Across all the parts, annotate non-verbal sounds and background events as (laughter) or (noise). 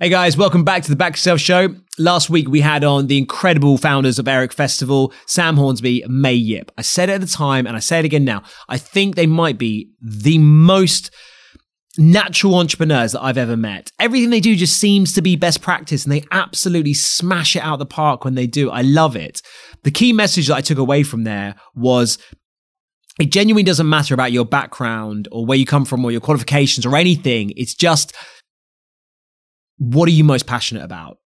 Hey guys, welcome back to the Back Yourself Show. Last week we had on the incredible founders of Eric Festival, Sam Hornsby, May Yip. I said it at the time and I say it again now. I think they might be the most natural entrepreneurs that I've ever met. Everything they do just seems to be best practice and they absolutely smash it out the park when they do. I love it. The key message that I took away from there was it genuinely doesn't matter about your background or where you come from or your qualifications or anything. It's just what are you most passionate about?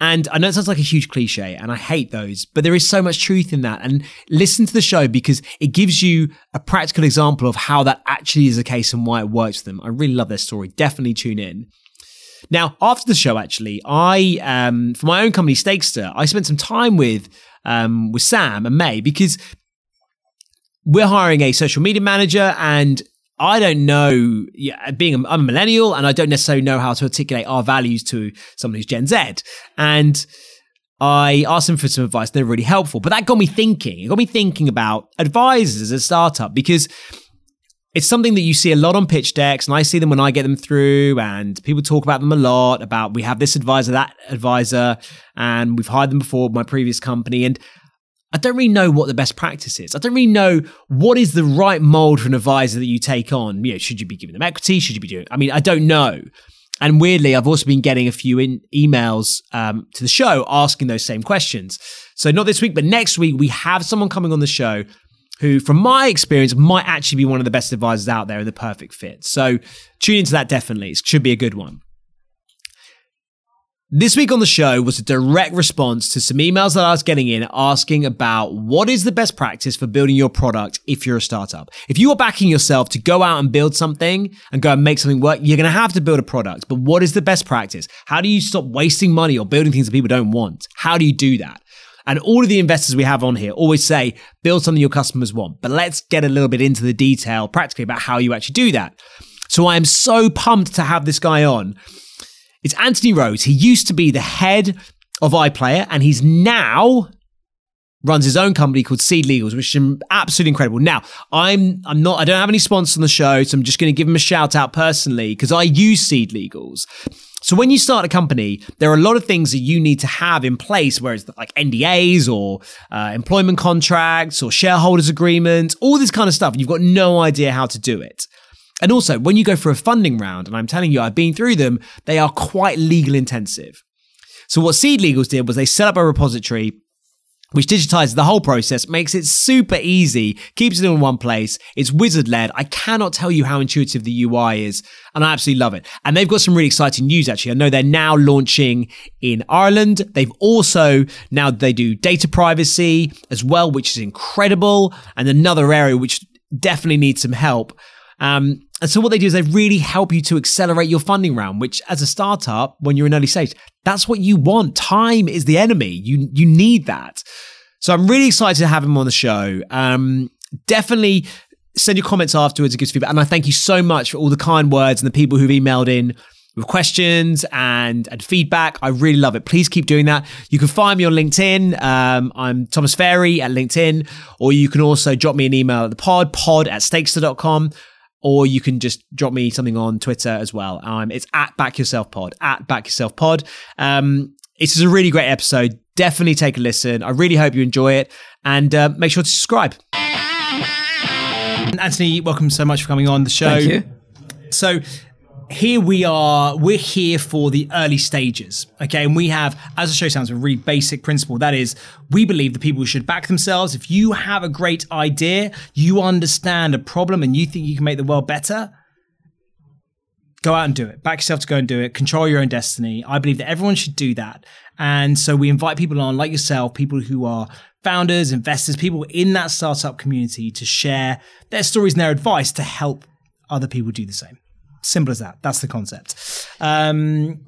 And I know it sounds like a huge cliche, and I hate those, but there is so much truth in that. And listen to the show because it gives you a practical example of how that actually is the case and why it works for them. I really love their story. Definitely tune in. Now, after the show, actually, I, um, for my own company, Stakester, I spent some time with, um, with Sam and May because we're hiring a social media manager and I don't know, yeah, being a, I'm a millennial and I don't necessarily know how to articulate our values to someone who's Gen Z. And I asked them for some advice. They're really helpful. But that got me thinking. It got me thinking about advisors as a startup because it's something that you see a lot on pitch decks and I see them when I get them through and people talk about them a lot about we have this advisor, that advisor, and we've hired them before my previous company. And I don't really know what the best practice is. I don't really know what is the right mold for an advisor that you take on. You know, should you be giving them equity? Should you be doing? I mean, I don't know. And weirdly, I've also been getting a few in emails um, to the show asking those same questions. So not this week, but next week we have someone coming on the show who, from my experience, might actually be one of the best advisors out there and the perfect fit. So tune into that definitely. It should be a good one. This week on the show was a direct response to some emails that I was getting in asking about what is the best practice for building your product if you're a startup. If you are backing yourself to go out and build something and go and make something work, you're going to have to build a product. But what is the best practice? How do you stop wasting money or building things that people don't want? How do you do that? And all of the investors we have on here always say, build something your customers want. But let's get a little bit into the detail practically about how you actually do that. So I am so pumped to have this guy on it's Anthony Rose. He used to be the head of iPlayer and he's now runs his own company called Seed Legals, which is absolutely incredible. Now, I'm I'm not I don't have any sponsors on the show, so I'm just going to give him a shout out personally because I use Seed Legals. So when you start a company, there are a lot of things that you need to have in place, whereas like NDAs or uh, employment contracts or shareholders agreements, all this kind of stuff. You've got no idea how to do it. And also, when you go for a funding round, and I'm telling you, I've been through them, they are quite legal intensive. So, what Seed Legals did was they set up a repository which digitizes the whole process, makes it super easy, keeps it in one place. It's wizard led. I cannot tell you how intuitive the UI is, and I absolutely love it. And they've got some really exciting news actually. I know they're now launching in Ireland. They've also now they do data privacy as well, which is incredible, and another area which definitely needs some help. Um, and so what they do is they really help you to accelerate your funding round, which as a startup, when you're in early stage, that's what you want. Time is the enemy. You you need that. So I'm really excited to have him on the show. Um, definitely send your comments afterwards and give feedback. And I thank you so much for all the kind words and the people who've emailed in with questions and, and feedback. I really love it. Please keep doing that. You can find me on LinkedIn. Um, I'm Thomas Ferry at LinkedIn, or you can also drop me an email at the pod, pod at stakester.com or you can just drop me something on Twitter as well. Um, it's at Back Yourself Pod, at Back Yourself Pod. Um, it's a really great episode. Definitely take a listen. I really hope you enjoy it and uh, make sure to subscribe. Anthony, welcome so much for coming on the show. Thank you. So, here we are, we're here for the early stages. Okay. And we have, as the show sounds, a really basic principle. That is, we believe that people should back themselves. If you have a great idea, you understand a problem and you think you can make the world better, go out and do it. Back yourself to go and do it. Control your own destiny. I believe that everyone should do that. And so we invite people on like yourself, people who are founders, investors, people in that startup community to share their stories and their advice to help other people do the same. Simple as that. That's the concept. Um,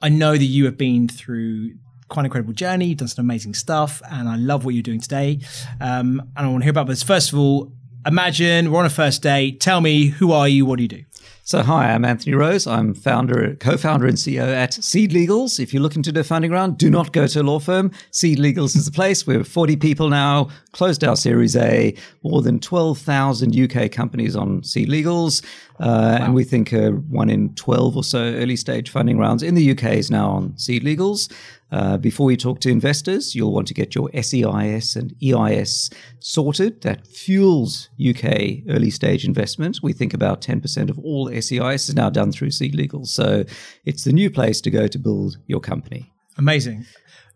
I know that you have been through quite an incredible journey. You've done some amazing stuff, and I love what you're doing today. Um, and I want to hear about this. First of all, imagine we're on a first date. Tell me, who are you? What do you do? So, hi, I'm Anthony Rose. I'm founder, co-founder, and CEO at Seed Legals. If you're looking to do a funding round, do not go to a law firm. Seed Legals is the place. We're 40 people now, closed our Series A, more than 12,000 UK companies on Seed Legals. Uh, wow. And we think uh, one in 12 or so early stage funding rounds in the UK is now on Seed Legals. Uh, before you talk to investors, you'll want to get your SEIS and EIS sorted. That fuels UK early stage investment. We think about 10% of all SEIS is now done through Seed Legal. So it's the new place to go to build your company. Amazing.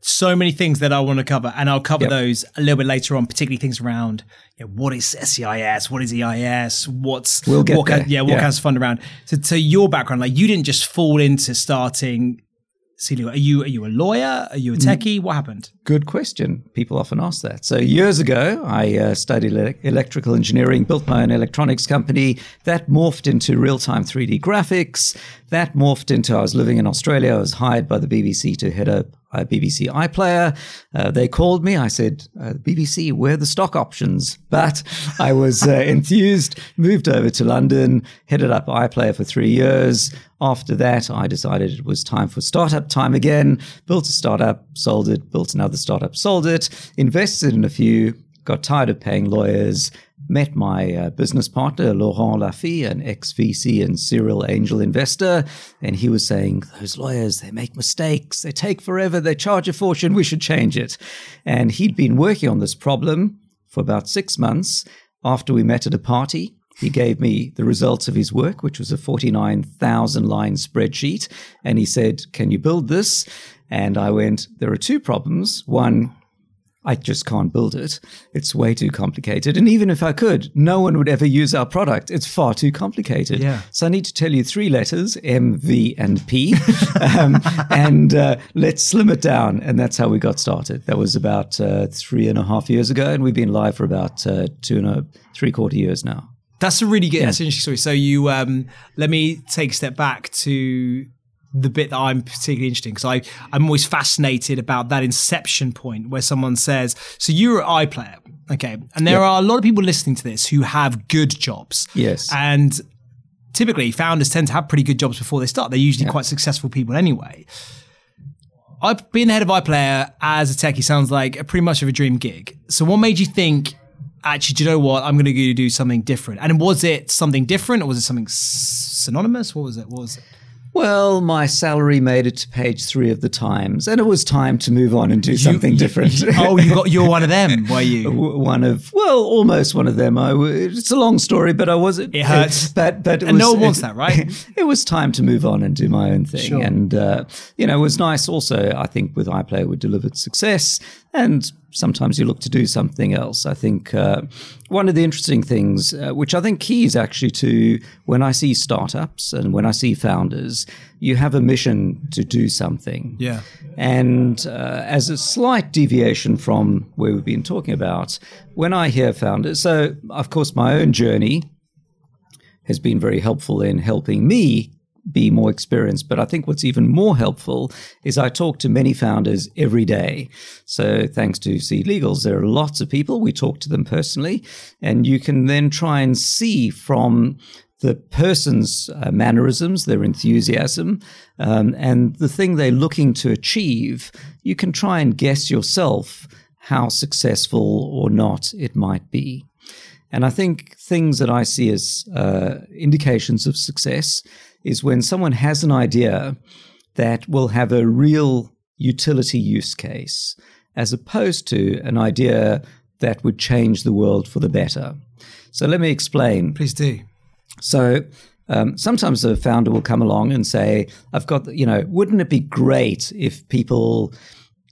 So many things that I want to cover, and I'll cover yep. those a little bit later on, particularly things around you know, what is SEIS, what is EIS, what's we'll get what there. Kind, yeah, what yeah. kinds of fund around. So, to your background, like you didn't just fall into starting Celia, are you are you a lawyer? Are you a mm. techie? What happened? Good question. People often ask that. So years ago, I uh, studied ele- electrical engineering, built my own electronics company. That morphed into real time 3D graphics. That morphed into I was living in Australia. I was hired by the BBC to head up uh, BBC iPlayer. Uh, they called me. I said, uh, BBC, where the stock options? (laughs) But I was uh, (laughs) enthused, moved over to London, headed up iPlayer for three years. After that, I decided it was time for startup time again. Built a startup, sold it, built another startup, sold it, invested in a few, got tired of paying lawyers, met my uh, business partner, Laurent Laffy, an ex VC and serial angel investor. And he was saying, Those lawyers, they make mistakes. They take forever. They charge a fortune. We should change it. And he'd been working on this problem for about six months. After we met at a party, he gave me the results of his work, which was a 49,000 line spreadsheet. And he said, Can you build this? And I went, There are two problems. One, I just can't build it. It's way too complicated. And even if I could, no one would ever use our product. It's far too complicated. Yeah. So I need to tell you three letters M, V, and P. (laughs) um, and uh, let's slim it down. And that's how we got started. That was about uh, three and a half years ago. And we've been live for about uh, two and a three quarter years now. That's a really good, yeah. that's an interesting story. So you, um, let me take a step back to the bit that I'm particularly interested in because I I'm always fascinated about that inception point where someone says, "So you're an iPlayer, okay?" And there are a lot of people listening to this who have good jobs, yes, and typically founders tend to have pretty good jobs before they start. They're usually quite successful people anyway. I being the head of iPlayer as a techie sounds like a pretty much of a dream gig. So what made you think? Actually, do you know what? I'm going to do something different. And was it something different, or was it something synonymous? What was it? What was it? Well, my salary made it to page three of the Times, and it was time to move on and do something you, different. You, oh, you got you're one of them, were you? (laughs) one of well, almost one of them. I, it's a long story, but I was. It hurts, (laughs) but but and was, no one wants (laughs) that, right? It, was time to move on and do my own thing, sure. and uh, you know, it was nice. Also, I think with iPlayer, we delivered success, and sometimes you look to do something else. I think uh, one of the interesting things, uh, which I think keys actually to when I see startups and when I see founders, you have a mission to do something. Yeah. And uh, as a slight deviation from where we've been talking about, when I hear founders, so of course my own journey has been very helpful in helping me be more experienced. But I think what's even more helpful is I talk to many founders every day. So thanks to Seed Legals, there are lots of people. We talk to them personally, and you can then try and see from the person's uh, mannerisms, their enthusiasm, um, and the thing they're looking to achieve, you can try and guess yourself how successful or not it might be. And I think things that I see as uh, indications of success is when someone has an idea that will have a real utility use case, as opposed to an idea that would change the world for the better. So let me explain. Please do. So um, sometimes a founder will come along and say, I've got, you know, wouldn't it be great if people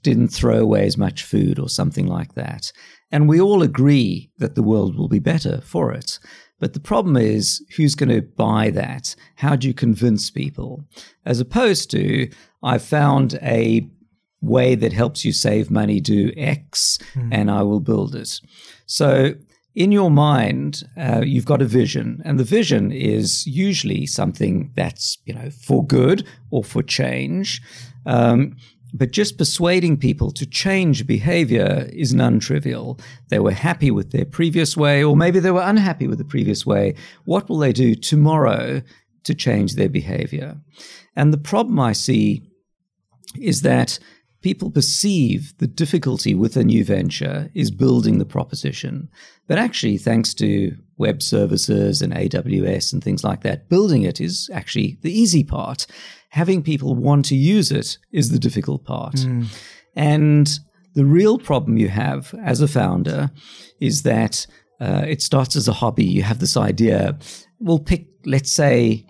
didn't throw away as much food or something like that? And we all agree that the world will be better for it. But the problem is, who's going to buy that? How do you convince people? As opposed to, I've found a way that helps you save money, do X, mm. and I will build it. So, in your mind, uh, you've got a vision, and the vision is usually something that's you know for good or for change. Um, but just persuading people to change behavior is non trivial. They were happy with their previous way, or maybe they were unhappy with the previous way. What will they do tomorrow to change their behavior. And the problem I see is that people perceive the difficulty with a new venture is building the proposition. But actually, thanks to web services and AWS and things like that, building it is actually the easy part. Having people want to use it is the difficult part. Mm. And the real problem you have as a founder is that uh, it starts as a hobby. You have this idea. We'll pick, let's say,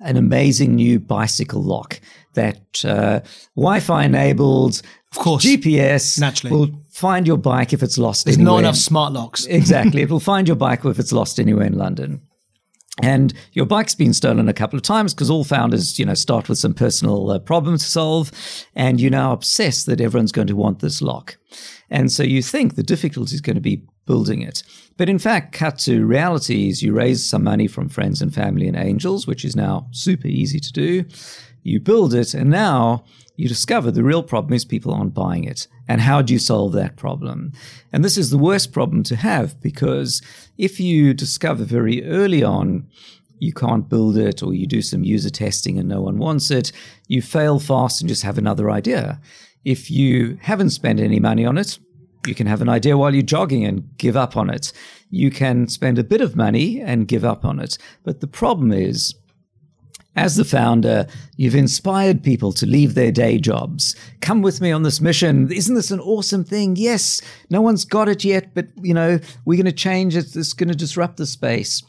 an amazing new bicycle lock that uh, Wi-Fi enabled, of course, GPS naturally will find your bike if it's lost. There's anywhere. not enough smart locks. exactly, (laughs) it will find your bike if it's lost anywhere in London. And your bike's been stolen a couple of times because all founders, you know, start with some personal uh, to solve, and you're now obsessed that everyone's going to want this lock. And so you think the difficulty is going to be building it. But in fact, cut to reality is you raise some money from friends and family and angels, which is now super easy to do. You build it, and now you discover the real problem is people aren't buying it. And how do you solve that problem? And this is the worst problem to have because if you discover very early on you can't build it or you do some user testing and no one wants it, you fail fast and just have another idea. If you haven't spent any money on it, you can have an idea while you're jogging and give up on it. You can spend a bit of money and give up on it. But the problem is, as the founder, you've inspired people to leave their day jobs. Come with me on this mission. Isn't this an awesome thing? Yes, no one's got it yet, but you know, we're going to change it. It's going to disrupt the space.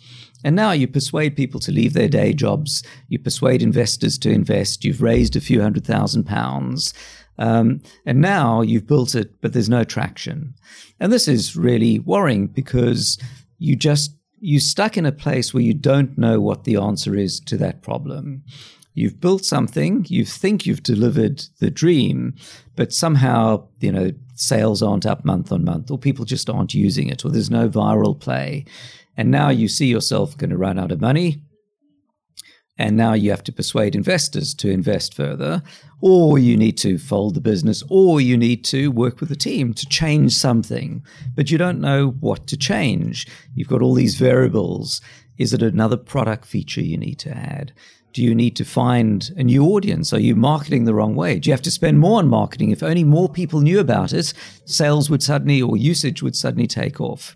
And now you persuade people to leave their day jobs. You persuade investors to invest. You've raised a few hundred thousand pounds. Um, and now you've built it, but there's no traction. And this is really worrying because you just, you're stuck in a place where you don't know what the answer is to that problem. You've built something, you think you've delivered the dream, but somehow, you know, sales aren't up month on month, or people just aren't using it, or there's no viral play. And now you see yourself going to run out of money. And now you have to persuade investors to invest further, or you need to fold the business, or you need to work with a team to change something, but you don't know what to change. You've got all these variables. Is it another product feature you need to add? Do you need to find a new audience? Are you marketing the wrong way? Do you have to spend more on marketing? If only more people knew about it, sales would suddenly or usage would suddenly take off.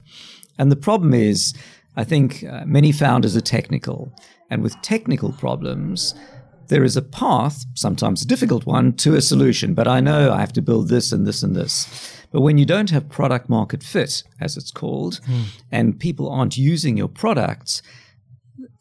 And the problem is, I think uh, many founders are technical. And with technical problems, there is a path, sometimes a difficult one, to a solution. But I know I have to build this and this and this. But when you don't have product market fit, as it's called, mm. and people aren't using your products,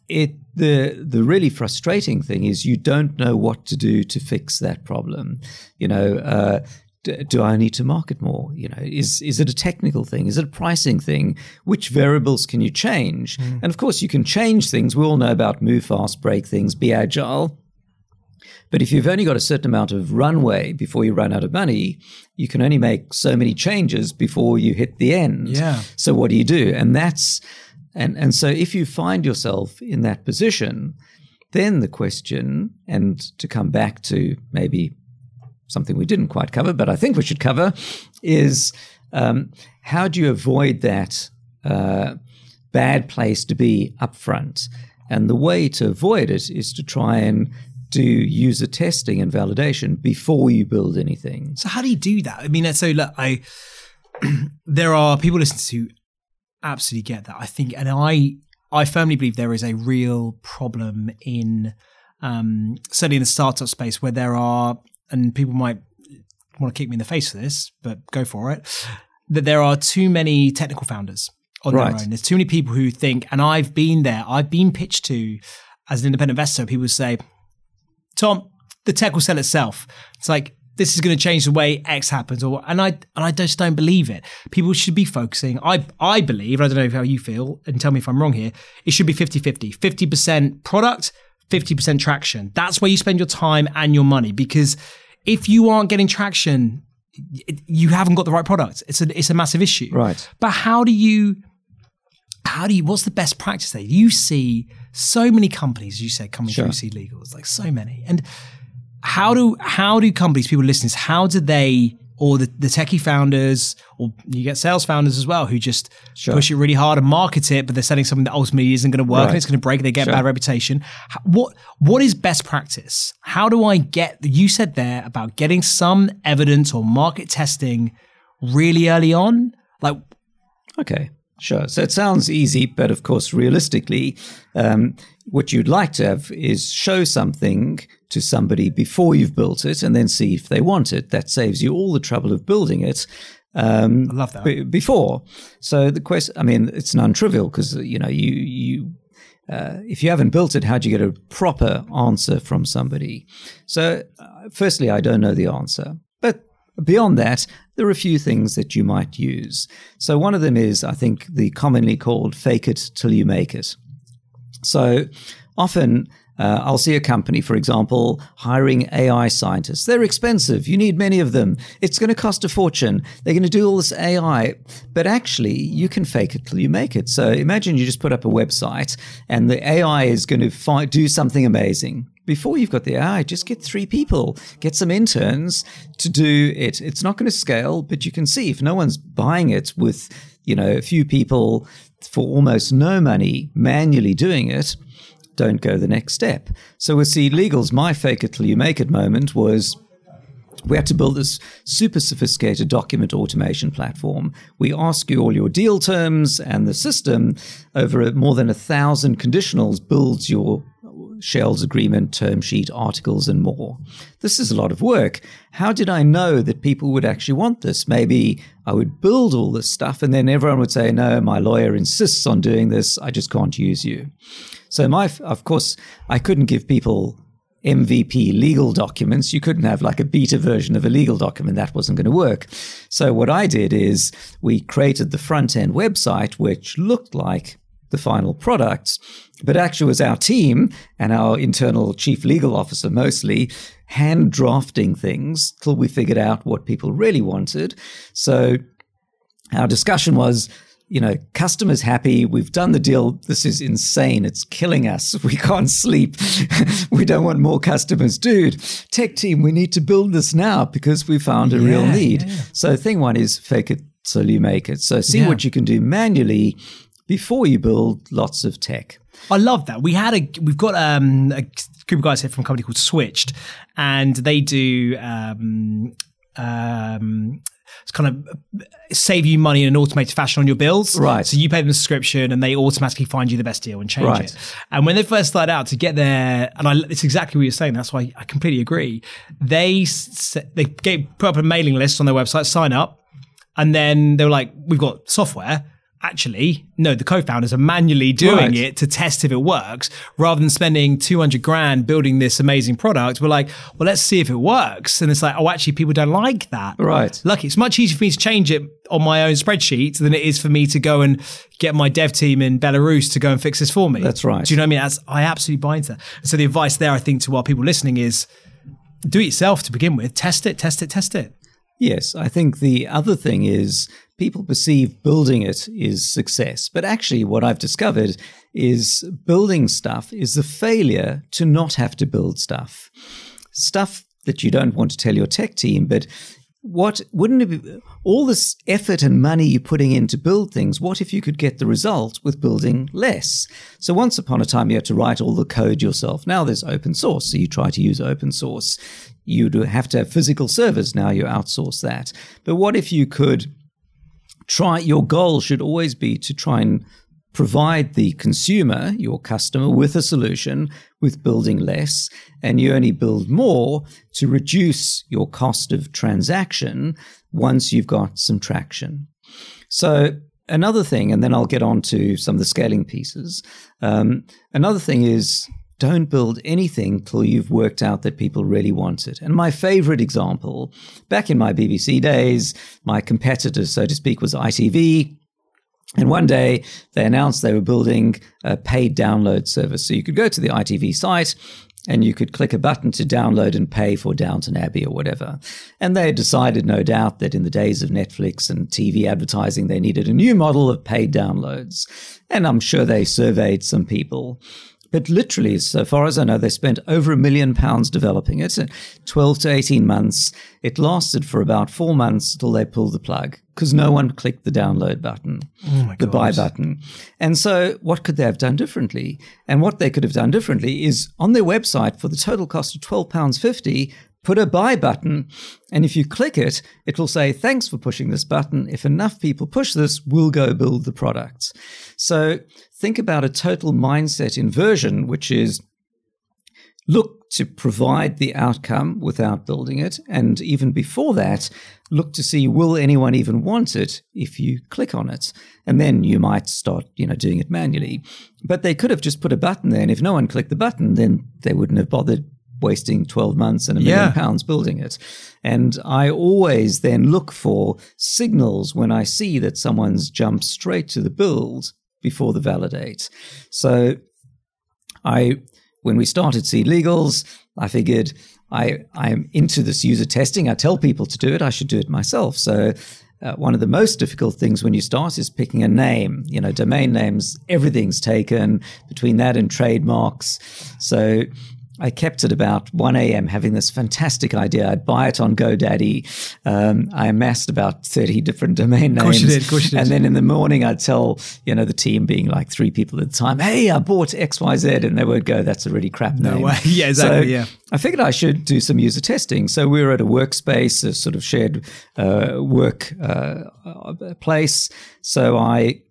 it the the really frustrating thing is you don't know what to do to fix that problem. You know, uh, do I need to market more? You know, is is it a technical thing? Is it a pricing thing? Which variables can you change? Mm. And of course, you can change things. We all know about move fast, break things, be agile. But if you've only got a certain amount of runway before you run out of money, you can only make so many changes before you hit the end. Yeah. So what do you do? And that's and and so if you find yourself in that position, then the question, and to come back to maybe something we didn't quite cover, but I think we should cover, is um, how do you avoid that uh, bad place to be upfront? And the way to avoid it is to try and do user testing and validation before you build anything. So how do you do that? I mean, so look, I (clears throat) there are people listening to absolutely get that. I think, and I I firmly believe there is a real problem in um, certainly in the startup space where there are, and people might want to kick me in the face for this, but go for it. That there are too many technical founders on right. their own. There's too many people who think, and I've been there. I've been pitched to as an independent investor. People say, Tom, the tech will sell itself. It's like this is going to change the way X happens, or and I and I just don't believe it. People should be focusing. I I believe. I don't know how you feel, and tell me if I'm wrong here. It should be 50-50. 50% product, 50% traction. That's where you spend your time and your money because if you aren't getting traction, you haven't got the right product. It's a it's a massive issue. Right. But how do you how do you what's the best practice there? You see so many companies, you said, coming sure. through Seed Legal. It's like so many. And how do how do companies, people listening, how do they or the, the techie founders, or you get sales founders as well who just Sure. push it really hard and market it, but they're selling something that ultimately isn't going to work Right. and it's going to break. They get a Sure. bad reputation. What what is best practice? How do I get? You said there about getting some evidence or market testing really early on. Like, Okay, sure. So it sounds easy, but of course, realistically, um, what you'd like to have is show something to somebody before you've built it and then see if they want it. That saves you all the trouble of building it. Um, I love that. b- before. So the question, I mean, it's non-trivial because you know you you uh, if you haven't built it, how do you get a proper answer from somebody? So, uh, firstly, I don't know the answer, beyond that, there are a few things that you might use. So, one of them is, I think, the commonly called "fake it till you make it." So often uh, I'll see a company, for example, hiring AI scientists. They're expensive. You need many of them. It's going to cost a fortune. They're going to do all this AI. But actually, you can fake it till you make it. So imagine you just put up a website and the AI is going to fi- do something amazing. Before you've got the AI, just get three people, get some interns to do it. It's not going to scale, but you can see if no one's buying it with, you know, a few people for almost no money manually doing it, don't go the next step. So with Seed Legals, my fake it till you make it moment was we had to build this super sophisticated document automation platform. We ask you all your deal terms, and the system, over more than a thousand conditionals, builds your Shareholders agreement, term sheet, articles, and more. This is a lot of work. How did I know that people would actually want this? Maybe I would build all this stuff, and then everyone would say, No, my lawyer insists on doing this. I just can't use you. So, my, of course, I couldn't give people MVP legal documents. You couldn't have like a beta version of a legal document. That wasn't going to work. So what I did is we created the front end website, which looked like the final products, but actually was our team and our internal chief legal officer mostly hand drafting things till we figured out what people really wanted. So our discussion was you know, customers happy. We've done the deal. This is insane. It's killing us. (laughs) We can't sleep. (laughs) we don't want more customers. Dude, tech team, we need to build this now because we found a real need. yeah. So, thing one is fake it till you make it. So, see Yeah. what you can do manually before you build lots of tech. I love that. We had a we've got um, a group of guys here from a company called Switchd, and they do um, um, it's kind of save you money in an automated fashion on your bills. Right. So you pay them a subscription, and they automatically find you the best deal and change Right. it. And when they first started out to get there, and I, it's exactly what you're saying. That's why I completely agree. They they gave, put up a mailing list on their website, sign up, and then they were like, "We've got software." Actually, no, the co-founders are manually doing Right. it to test if it works, rather than spending two hundred grand building this amazing product. We're like, well, let's see if it works, and it's like, oh, actually, people don't like that. Right. Lucky, it's much easier for me to change it on my own spreadsheet than it is for me to go and get my dev team in Belarus to go and fix this for me. That's right. Do you know what I mean? That's, I absolutely buy into that. So the advice there, I think, to our people listening is do it yourself to begin with. Test it, test it, test it. Yes, I think the other thing is people perceive building it is success. But actually, what I've discovered is building stuff is the failure to not have to build stuff. Stuff that you don't want to tell your tech team, but what wouldn't it be all this effort and money you're putting in to build things? What if you could get the result with building less? So once upon a time you had to write all the code yourself. Now there's open source, so you try to use open source. You'd have to have physical servers. Now you outsource that. But what if you could try? Your goal should always be to try and provide the consumer, your customer, with a solution with building less, and you only build more to reduce your cost of transaction once you've got some traction. So, another thing, and then I'll get on to some of the scaling pieces. Um, another thing is don't build anything till you've worked out that people really want it. And my favorite example, back in my BBC days, my competitor, so to speak, was ITV. And one day they announced they were building a paid download service. So you could go to the ITV site and you could click a button to download and pay for Downton Abbey or whatever. And they decided, no doubt, that in the days of Netflix and TV advertising, they needed a new model of paid downloads. And I'm sure they surveyed some people. But literally, so far as I know, they spent over a million pounds developing it, 12 to 18 months. It lasted for about four months till they pulled the plug because no one clicked the download button, Oh the buy button. And so, what could they have done differently? And what they could have done differently is on their website for the total cost of £12.50, put a buy button. And if you click it, it will say, Thanks for pushing this button. If enough people push this, we'll go build the products. So think about a total mindset inversion, which is look to provide the outcome without building it. And even before that, look to see will anyone even want it if you click on it. And then you might start, you know, doing it manually. But they could have just put a button there. And if no one clicked the button, then they wouldn't have bothered wasting 12 months and a million Yeah. pounds building it. And I always then look for signals when I see that someone's jumped straight to the build before the validate. So I when we started Seed Legals, I figured I I'm into this user testing. I tell people to do it. I should do it myself. So uh, one of the most difficult things when you start is picking a name. You know, domain names, everything's taken between that and trademarks. So I kept at about 1 a.m. having this fantastic idea. I'd buy it on GoDaddy. Um, I amassed about 30 different domain names. did, of course you did. And then in the morning, I'd tell, you know, the team being like three people at the time, hey, I bought XYZ. And they would go, that's a really crap name. way. (laughs) Yeah, exactly, So yeah. I figured I should do some user testing. So we were at a workspace, a sort of shared uh, work uh, place. So I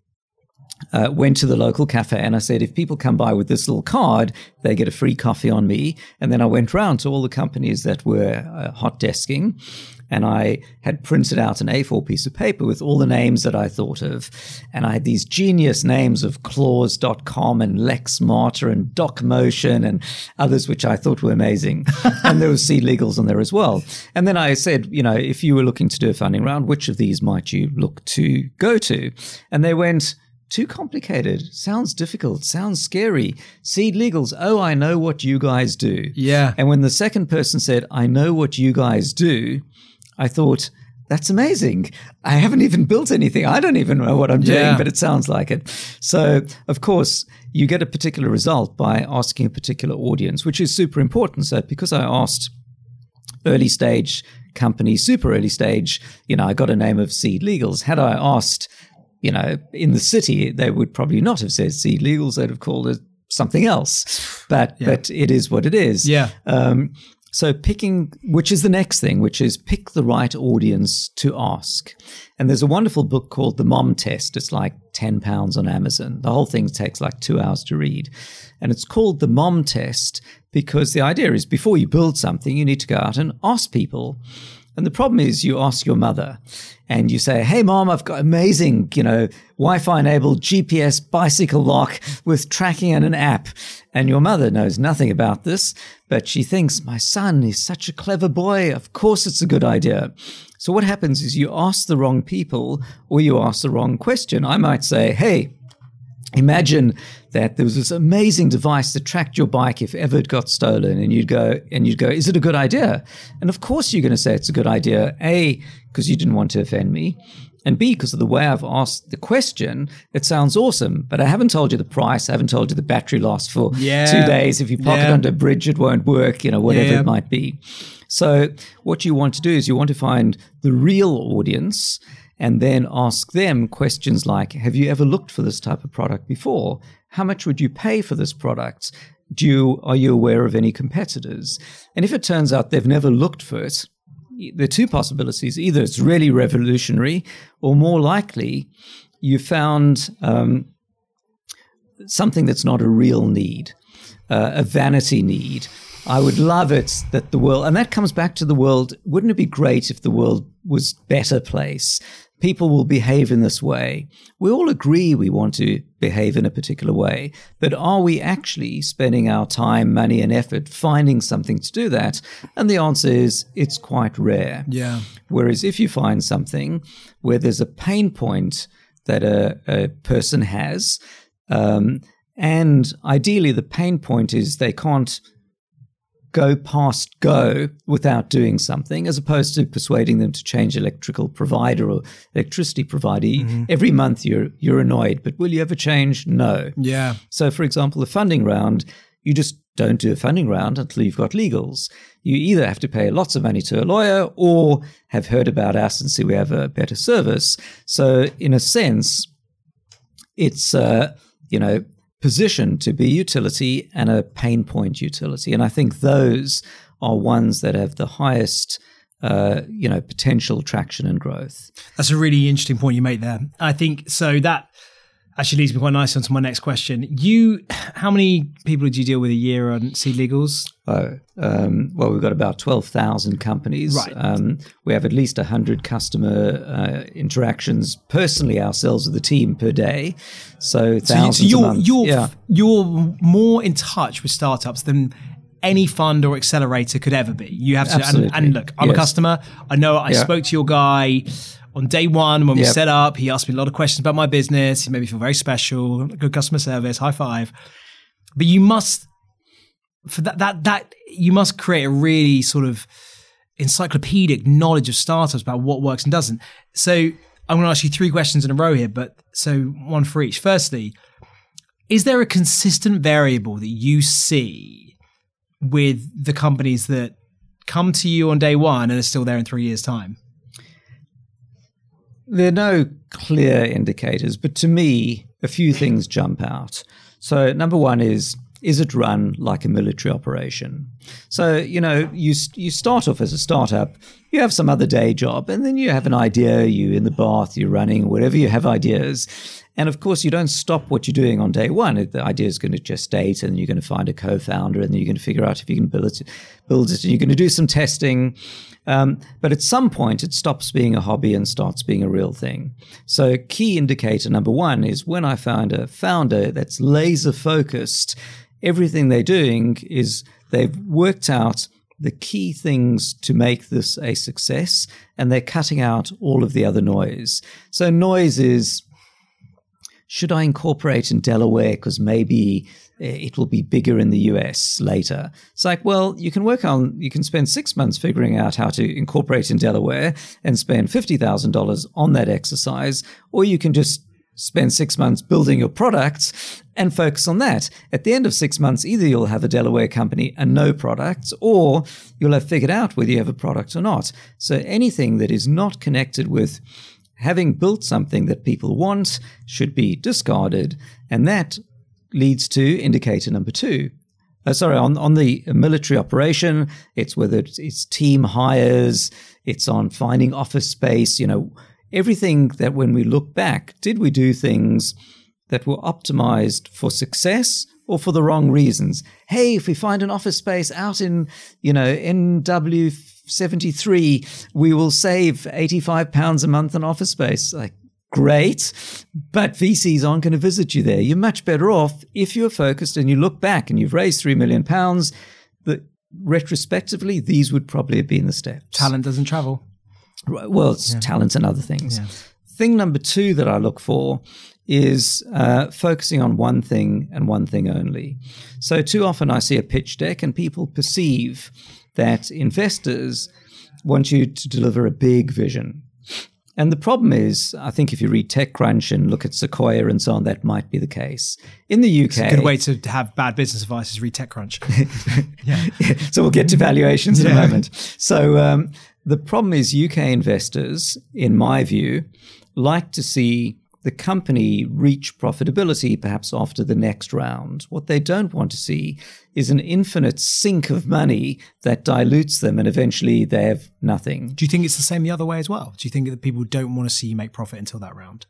uh, went to the local cafe and I said, if people come by with this little card, they get a free coffee on me. And then I went round to all the companies that were uh, hot desking. And I had printed out an A4 piece of paper with all the names that I thought of. And I had these genius names of Clause.com and LexMarta and DocMotion and others, which I thought were amazing. (laughs) and there was Seed Legals on there as well. And then I said, you know, if you were looking to do a funding round, which of these might you look to go to? And they went, too complicated. Sounds difficult. Sounds scary. Seed legals. Oh, I know what you guys do. Yeah. And when the second person said, I know what you guys do, I thought, that's amazing. I haven't even built anything. I don't even know what I'm doing, Yeah. but it sounds like it. So, of course, you get a particular result by asking a particular audience, which is super important. So, because I asked early stage companies, super early stage, you know, I got a name of Seed Legals. Had I asked, you know, in the city, they would probably not have said Seed Legals. They'd have called it something else. But but it is what it is. Yeah. Um, so picking, which is the next thing, which is pick the right audience to ask. And there's a wonderful book called The Mom Test. It's like 10 pounds on Amazon. The whole thing takes like two hours to read. And it's called The Mom Test because the idea is before you build something, you need to go out and ask people. And the problem is you ask your mother and you say, Hey mom, I've got amazing, you know, Wi-Fi enabled GPS bicycle lock with tracking and an app. And your mother knows nothing about this, but she thinks my son is such a clever boy. Of course it's a good idea. So what happens is you ask the wrong people or you ask the wrong question. I might say, Hey, imagine that there was this amazing device that tracked your bike if ever it got stolen and you'd go and you'd go is it a good idea and of course you're going to say it's a good idea a because you didn't want to offend me and b because of the way i've asked the question it sounds awesome but i haven't told you the price i haven't told you the battery lasts for Yeah. two days if you park it under a bridge it won't work you know whatever Yeah. it might be so what you want to do is you want to find the real audience and then ask them questions like Have you ever looked for this type of product before? How much would you pay for this product? Do you, are you aware of any competitors? And if it turns out they've never looked for it, there are two possibilities. Either it's really revolutionary, or more likely, you found um, something that's not a real need, uh, a vanity need. I would love it that the world, and that comes back to the world. Wouldn't it be great if the world was better place? People will behave in this way. We all agree we want to behave in a particular way, but are we actually spending our time, money, and effort finding something to do that? And the answer is it's quite rare. Yeah. Whereas if you find something where there's a pain point that a, a person has, um, and ideally the pain point is they can't go past go without doing something, as opposed to persuading them to change electrical provider or electricity provider. Mm-hmm. Every month you're you're annoyed, but will you ever change? No. Yeah. So, for example, the funding round, you just don't do a funding round until you've got legals. You either have to pay lots of money to a lawyer or have heard about us and see we have a better service. So, in a sense, it's uh, you know positioned to be utility and a pain point utility, and I think those are ones that have the highest. Uh, you know, potential traction and growth. That's a really interesting point you make there. I think so. That actually leads me quite nicely onto my next question. You, how many people do you deal with a year on Seed Legals? Oh, um, well, we've got about 12,000 companies. Right. Um, we have at least 100 customer uh, interactions personally ourselves with the team per day. So thousands so you're, You're, yeah. you're more in touch with startups than any fund or accelerator could ever be. You have to, and, and, look, I'm yes. a customer. I know I yeah. spoke to your guy on day one when we yep. set up, he asked me a lot of questions about my business. He made me feel very special, good customer service, high five. But you must, for that, that, that, you must create a really sort of encyclopedic knowledge of startups about what works and doesn't. So I'm going to ask you three questions in a row here, but so one for each. Firstly, is there a consistent variable that you see with the companies that come to you on day one and are still there in three years' time? There are no clear indicators, but to me, a few things jump out. So, number one is is it run like a military operation? So, you know, you you start off as a startup, you have some other day job, and then you have an idea, you in the bath, you're running, whatever you have ideas. And of course, you don't stop what you're doing on day one. The idea is going to gestate, and you're going to find a co-founder, and then you're going to figure out if you can build it, build it, and you're going to do some testing. Um, but at some point, it stops being a hobby and starts being a real thing. So, key indicator number one is when I find a founder that's laser focused, everything they're doing is they've worked out the key things to make this a success and they're cutting out all of the other noise. So, noise is should I incorporate in Delaware because maybe eh, it will be bigger in the US later. It's like, well, you can work on, you can spend six months figuring out how to incorporate in Delaware and spend $50,000 on that exercise, or you can just spend six months building your products and focus on that. At the end of six months, either you'll have a Delaware company and no products, or you'll have figured out whether you have a product or not. So anything that is not connected with having built something that people want should be discarded. And that leads to indicator number two. Uh, sorry, on, on the military operation, it's whether it's, it's team hires, it's on finding office space, you know, everything that when we look back, did we do things that were optimized for success or for the wrong reasons? Hey, if we find an office space out in, you know, NW 73, we will save 85 pounds a month in office space. Like, great, but VCs aren't going to visit you there. You're much better off if you're focused and you look back and you've raised three million pounds. But retrospectively, these would probably have been the steps. Talent doesn't travel. Right, well, it's yeah. talent and other things. Yeah. Thing number two that I look for is uh, focusing on one thing and one thing only. So, too often I see a pitch deck and people perceive that investors want you to deliver a big vision. And the problem is, I think if you read TechCrunch and look at Sequoia and so on, that might be the case. In the UK, it's a good way to have bad business advice is read TechCrunch. (laughs) yeah. (laughs) So we'll get to valuations in yeah. a moment. So um, the problem is, UK investors, in my view, like to see the company reach profitability perhaps after the next round. What they don't want to see is an infinite sink of money that dilutes them and eventually they have nothing. Do you think it's the same the other way as well? Do you think that people don't want to see you make profit until that round?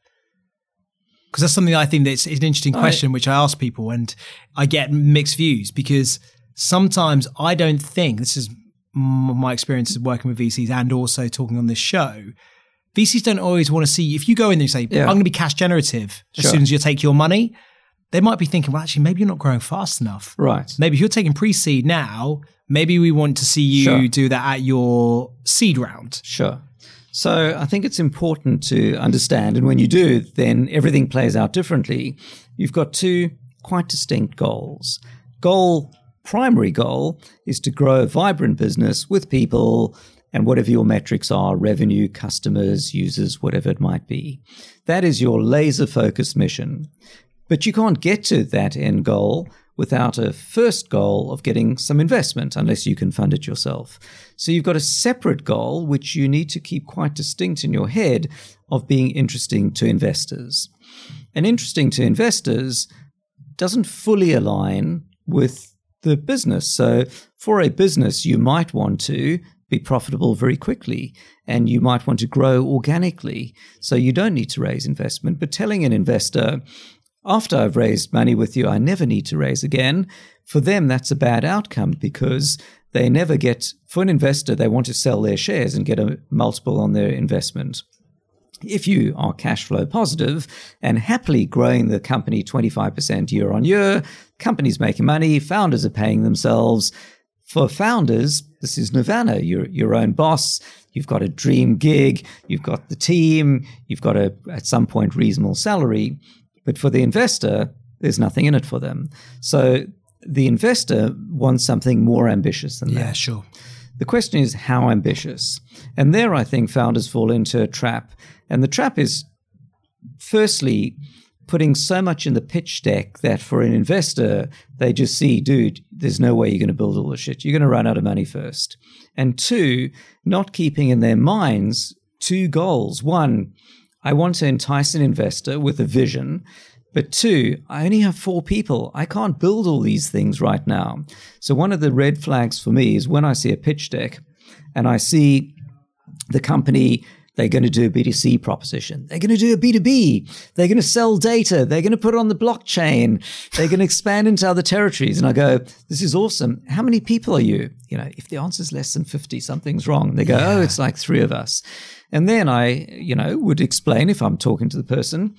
Because that's something that I think that's an interesting question, I, which I ask people and I get mixed views because sometimes I don't think this is my experience of working with VCs and also talking on this show VCs don't always want to see if you go in there and say, yeah. I'm going to be cash generative as sure. soon as you take your money. They might be thinking, well, actually, maybe you're not growing fast enough. Right. Maybe if you're taking pre seed now, maybe we want to see you sure. do that at your seed round. Sure. So I think it's important to understand. And when you do, then everything plays out differently. You've got two quite distinct goals. Goal primary goal is to grow a vibrant business with people and whatever your metrics are revenue, customers, users, whatever it might be. That is your laser focused mission. But you can't get to that end goal without a first goal of getting some investment unless you can fund it yourself. So you've got a separate goal, which you need to keep quite distinct in your head of being interesting to investors. And interesting to investors doesn't fully align with the business. So for a business, you might want to be profitable very quickly and you might want to grow organically. So you don't need to raise investment. But telling an investor, after I've raised money with you, I never need to raise again, for them, that's a bad outcome because they never get, for an investor, they want to sell their shares and get a multiple on their investment. If you are cash flow positive and happily growing the company 25% year on year, companies making money, founders are paying themselves, for founders, this is nirvana. You're your own boss. You've got a dream gig. You've got the team. You've got a, at some point, reasonable salary. But for the investor, there's nothing in it for them. So the investor wants something more ambitious than that. Yeah, sure. The question is how ambitious. And there, I think founders fall into a trap. And the trap is, firstly, putting so much in the pitch deck that for an investor, they just see, dude, there's no way you're going to build all this shit. You're going to run out of money first. And two, not keeping in their minds two goals. One, I want to entice an investor with a vision. But two, I only have four people. I can't build all these things right now. So one of the red flags for me is when I see a pitch deck and I see the company they're going to do a B2C proposition. They're going to do a B2B. They're going to sell data. They're going to put it on the blockchain. They're going to expand into other territories. And I go, this is awesome. How many people are you? You know, if the answer is less than 50, something's wrong. They go, yeah. oh, it's like three of us. And then I, you know, would explain if I'm talking to the person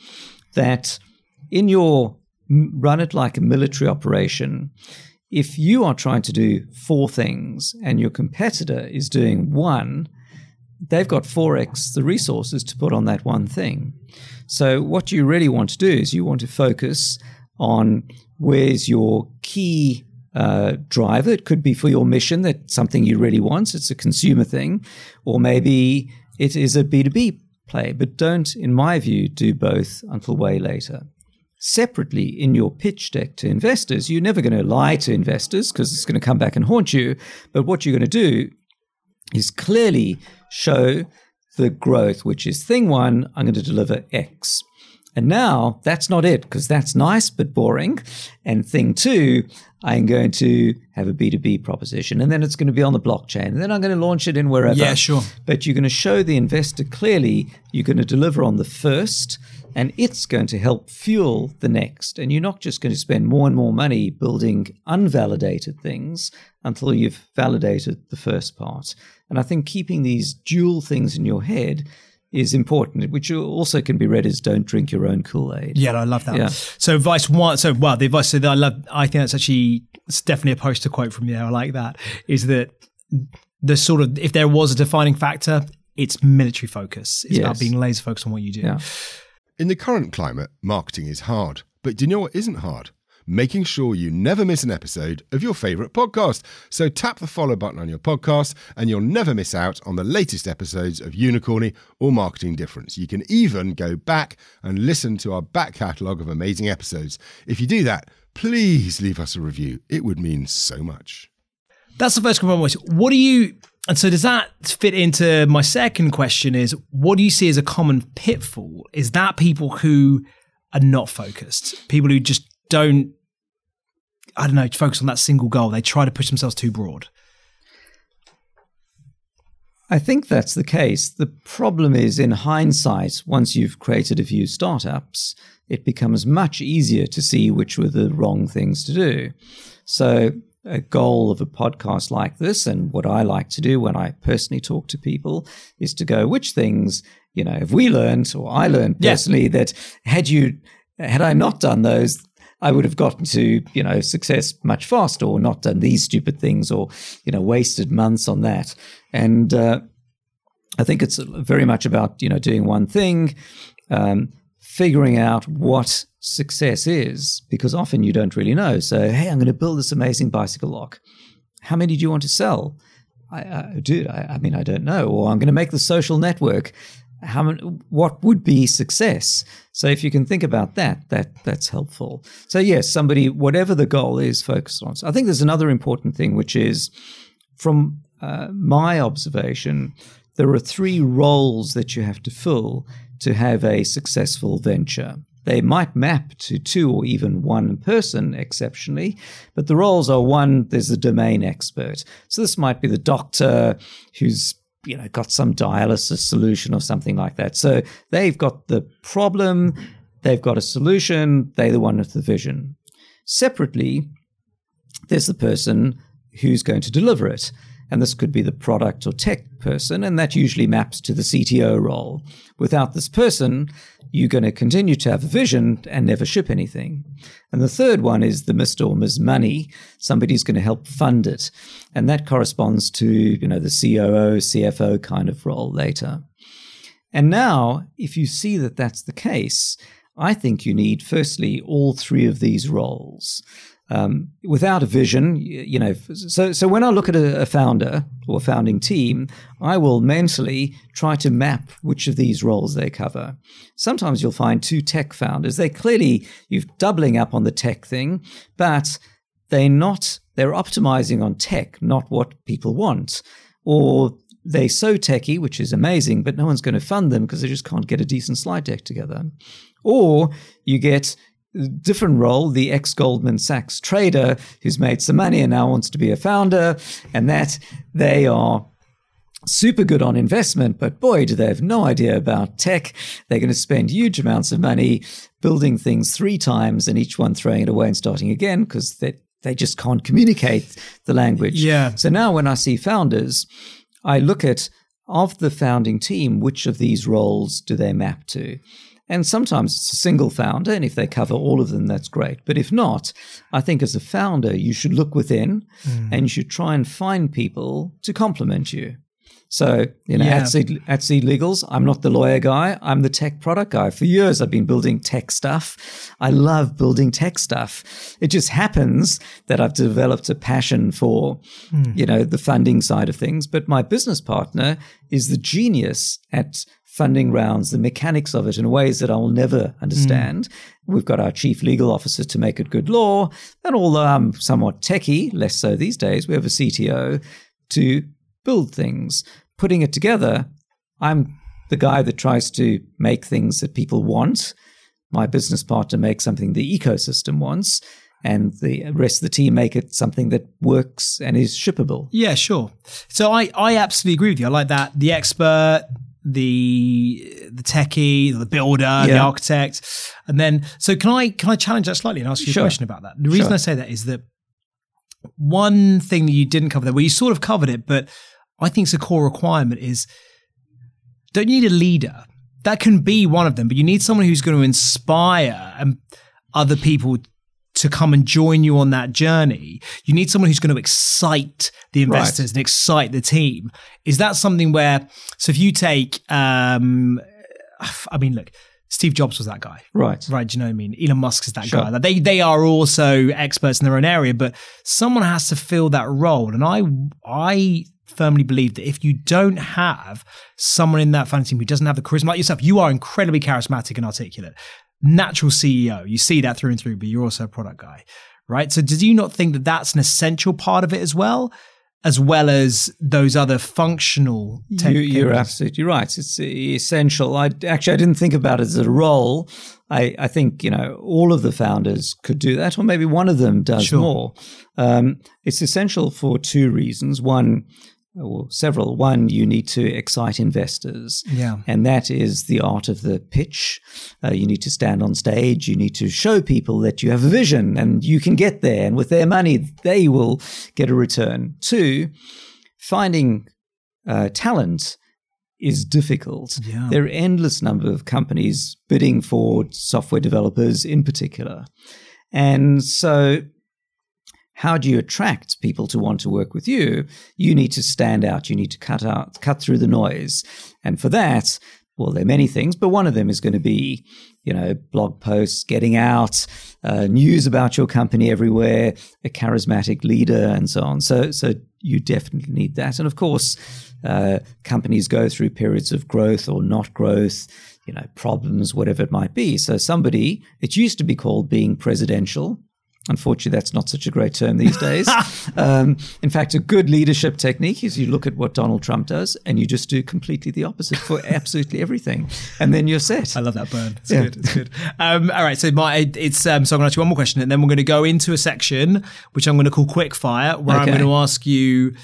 that in your run it like a military operation, if you are trying to do four things and your competitor is doing one, they've got 4x the resources to put on that one thing. So, what you really want to do is you want to focus on where's your key uh, driver. It could be for your mission that something you really want, it's a consumer thing, or maybe it is a B2B play. But don't, in my view, do both until way later. Separately, in your pitch deck to investors, you're never going to lie to investors because it's going to come back and haunt you. But what you're going to do is clearly show the growth, which is thing one, I'm going to deliver X. And now that's not it because that's nice but boring. And thing two, I'm going to have a B2B proposition and then it's going to be on the blockchain. And then I'm going to launch it in wherever. Yeah, sure. But you're going to show the investor clearly you're going to deliver on the first and it's going to help fuel the next. And you're not just going to spend more and more money building unvalidated things until you've validated the first part. And I think keeping these dual things in your head is important, which also can be read as "Don't drink your own Kool Aid." Yeah, I love that. Yeah. So advice one, so well, the advice that I love, I think that's actually it's definitely a poster quote from you. I like that. Is that the sort of if there was a defining factor, it's military focus. It's yes. about being laser focused on what you do. Yeah. In the current climate, marketing is hard. But do you know what isn't hard? Making sure you never miss an episode of your favourite podcast. So tap the follow button on your podcast and you'll never miss out on the latest episodes of Unicorny or Marketing Difference. You can even go back and listen to our back catalogue of amazing episodes. If you do that, please leave us a review. It would mean so much. That's the first question. What do you and so does that fit into my second question is what do you see as a common pitfall? Is that people who are not focused, people who just don't I don't know, focus on that single goal. They try to push themselves too broad. I think that's the case. The problem is, in hindsight, once you've created a few startups, it becomes much easier to see which were the wrong things to do. So, a goal of a podcast like this, and what I like to do when I personally talk to people, is to go, which things, you know, have we learned, or I learned personally, yeah. that had you had I not done those, I would have gotten to, you know, success much faster or not done these stupid things or, you know, wasted months on that. And uh, I think it's very much about, you know, doing one thing. Um, figuring out what success is, because often you don't really know. So, hey, I'm going to build this amazing bicycle lock. How many do you want to sell? I, I dude, I, I mean, I don't know. Or I'm going to make the social network. How many, what would be success? So if you can think about that, that that's helpful. So yes, somebody, whatever the goal is, focus on. So I think there's another important thing, which is from uh, my observation, there are three roles that you have to fill to have a successful venture. They might map to two or even one person exceptionally, but the roles are one, there's a domain expert. So this might be the doctor who's you know got some dialysis solution or something like that. So they've got the problem, they've got a solution, they're the one with the vision. Separately, there's the person who's going to deliver it. And this could be the product or tech person, and that usually maps to the CTO role. Without this person, you're going to continue to have a vision and never ship anything. And the third one is the Mr. or Ms. Money. Somebody's going to help fund it. And that corresponds to, you know, the COO, CFO kind of role later. And now, if you see that that's the case, I think you need, firstly, all three of these roles. Um, without a vision, you know, so so when I look at a, a, founder or a founding team, I will mentally try to map which of these roles they cover. Sometimes you'll find two tech founders. They clearly you're doubling up on the tech thing, but they're not. They're optimizing on tech, not what people want, or they're so techy, which is amazing, but no one's going to fund them because they just can't get a decent slide deck together. Or you get different role, the ex Goldman Sachs trader who's made some money and now wants to be a founder, and that they are super good on investment, but boy, do they have no idea about tech. They're going to spend huge amounts of money building things three times and each one throwing it away and starting again because they, they just can't communicate the language. Yeah. So now when I see founders, I look at of the founding team, which of these roles do they map to? And sometimes it's a single founder, and if they cover all of them, that's great. But if not, I think as a founder, you should look within mm. and you should try and find people to complement you. So, you know, yeah. at, Seed, at SeedLegals, I'm not the lawyer guy. I'm the tech product guy. For years, I've been building tech stuff. I love building tech stuff. It just happens that I've developed a passion for, mm. you know, the funding side of things. But my business partner is the genius at funding rounds, the mechanics of it in ways that I will never understand. Mm. We've got our chief legal officer to make it good law. And although I'm somewhat techie, less so these days, we have a CTO to build things. Putting it together, I'm the guy that tries to make things that people want. My business partner makes something the ecosystem wants and the rest of the team make it something that works and is shippable. Yeah, sure. So I, I absolutely agree with you. I like that. The expert, the the techie, the builder, yeah. the architect, and then so can I can I challenge that slightly and ask you sure. a question about that? The reason sure. I say that is that one thing that you didn't cover there, well, you sort of covered it, but I think it's a core requirement is don't you need a leader? That can be one of them, but you need someone who's going to inspire and other people to come and join you on that journey. You need someone who's going to excite the investors right. and excite the team. Is that something where, so if you take, um, I mean, look, Steve Jobs was that guy. Right. Right. Do you know what I mean? Elon Musk is that sure. guy. They, they are also experts in their own area, but someone has to fill that role. And I, I firmly believe that if you don't have someone in that fan team who doesn't have the charisma like yourself, you are incredibly charismatic and articulate natural CEO. You see that through and through, but you're also a product guy, right? So, did you not think that that's an essential part of it as well? As well as those other functional, you, are absolutely right. It's essential. I actually I didn't think about it as a role. I, I think you know all of the founders could do that, or maybe one of them does sure. more. Um, it's essential for two reasons. One, or several. One, you need to excite investors. Yeah. And that is the art of the pitch. Uh, you need to stand on stage. You need to show people that you have a vision and you can get there. And with their money, they will get a return. Two, finding uh, talent is difficult. Yeah. There are endless number of companies bidding for software developers in particular. And so how do you attract people to want to work with you? You need to stand out. You need to cut out, cut through the noise. And for that, well, there are many things, but one of them is going to be, you know, blog posts, getting out, uh, news about your company everywhere, a charismatic leader, and so on. So, so you definitely need that. And of course, uh, companies go through periods of growth or not growth, you know, problems, whatever it might be. So somebody, it used to be called being presidential. Unfortunately, that's not such a great term these days. (laughs) um, in fact, a good leadership technique is you look at what Donald Trump does and you just do completely the opposite for (laughs) absolutely everything, and then you're set. I love that burn. It's yeah. good. It's good. Um, all right, so my it's um, so I'm going to ask you one more question, and then we're going to go into a section which I'm going to call quick fire, where okay. I'm going to ask you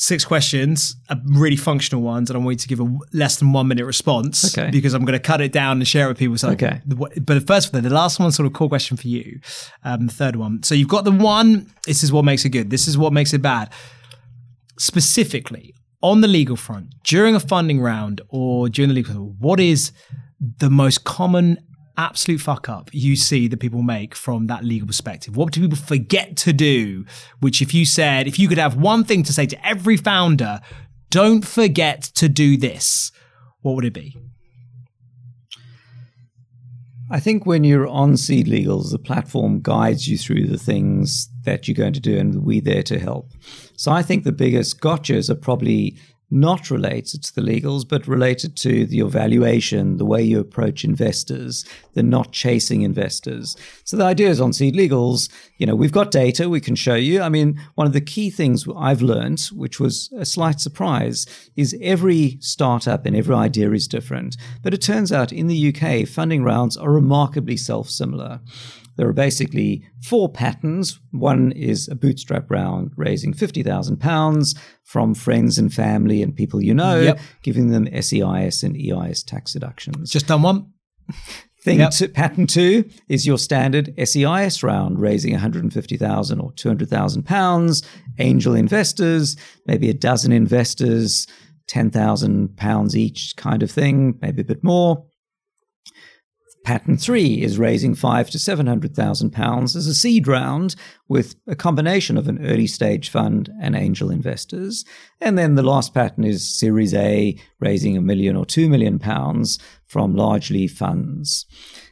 six questions, really functional ones, and I want you to give a less than one minute response. Okay. Because I'm going to cut it down and share it with people. So, okay. But the first one, the last one, sort of core question for you. Um, the third one. So you've got the one. This is what makes it good. This is what makes it bad. Specifically on the legal front, during a funding round or during the legal, front, what is the most common absolute fuck up you see that people make from that legal perspective? What do people forget to do? Which, if you said, if you could have one thing to say to every founder, don't forget to do this, what would it be? I think when you're on SeedLegals, the platform guides you through the things that you're going to do, and we're there to help. So I think the biggest gotchas are probably not related to the legals, but related to your valuation, the way you approach investors, the not chasing investors. So the idea is on SeedLegals, you know, we've got data we can show you. I mean, one of the key things I've learned, which was a slight surprise, is every startup and every idea is different. But it turns out in the UK, funding rounds are remarkably self-similar. There are basically four patterns. One is a bootstrap round raising £50,000 from friends and family and people you know, yep. giving them SEIS and EIS tax deductions. Just done one. Thing yep. two, pattern two is your standard SEIS round, raising 150,000 or 200,000 pounds. Angel investors, maybe a dozen investors, 10,000 pounds each kind of thing, maybe a bit more. Pattern three is raising five to seven hundred thousand pounds as a seed round with a combination of an early stage fund and angel investors. And then the last pattern is Series A, raising a million or two million pounds from largely funds.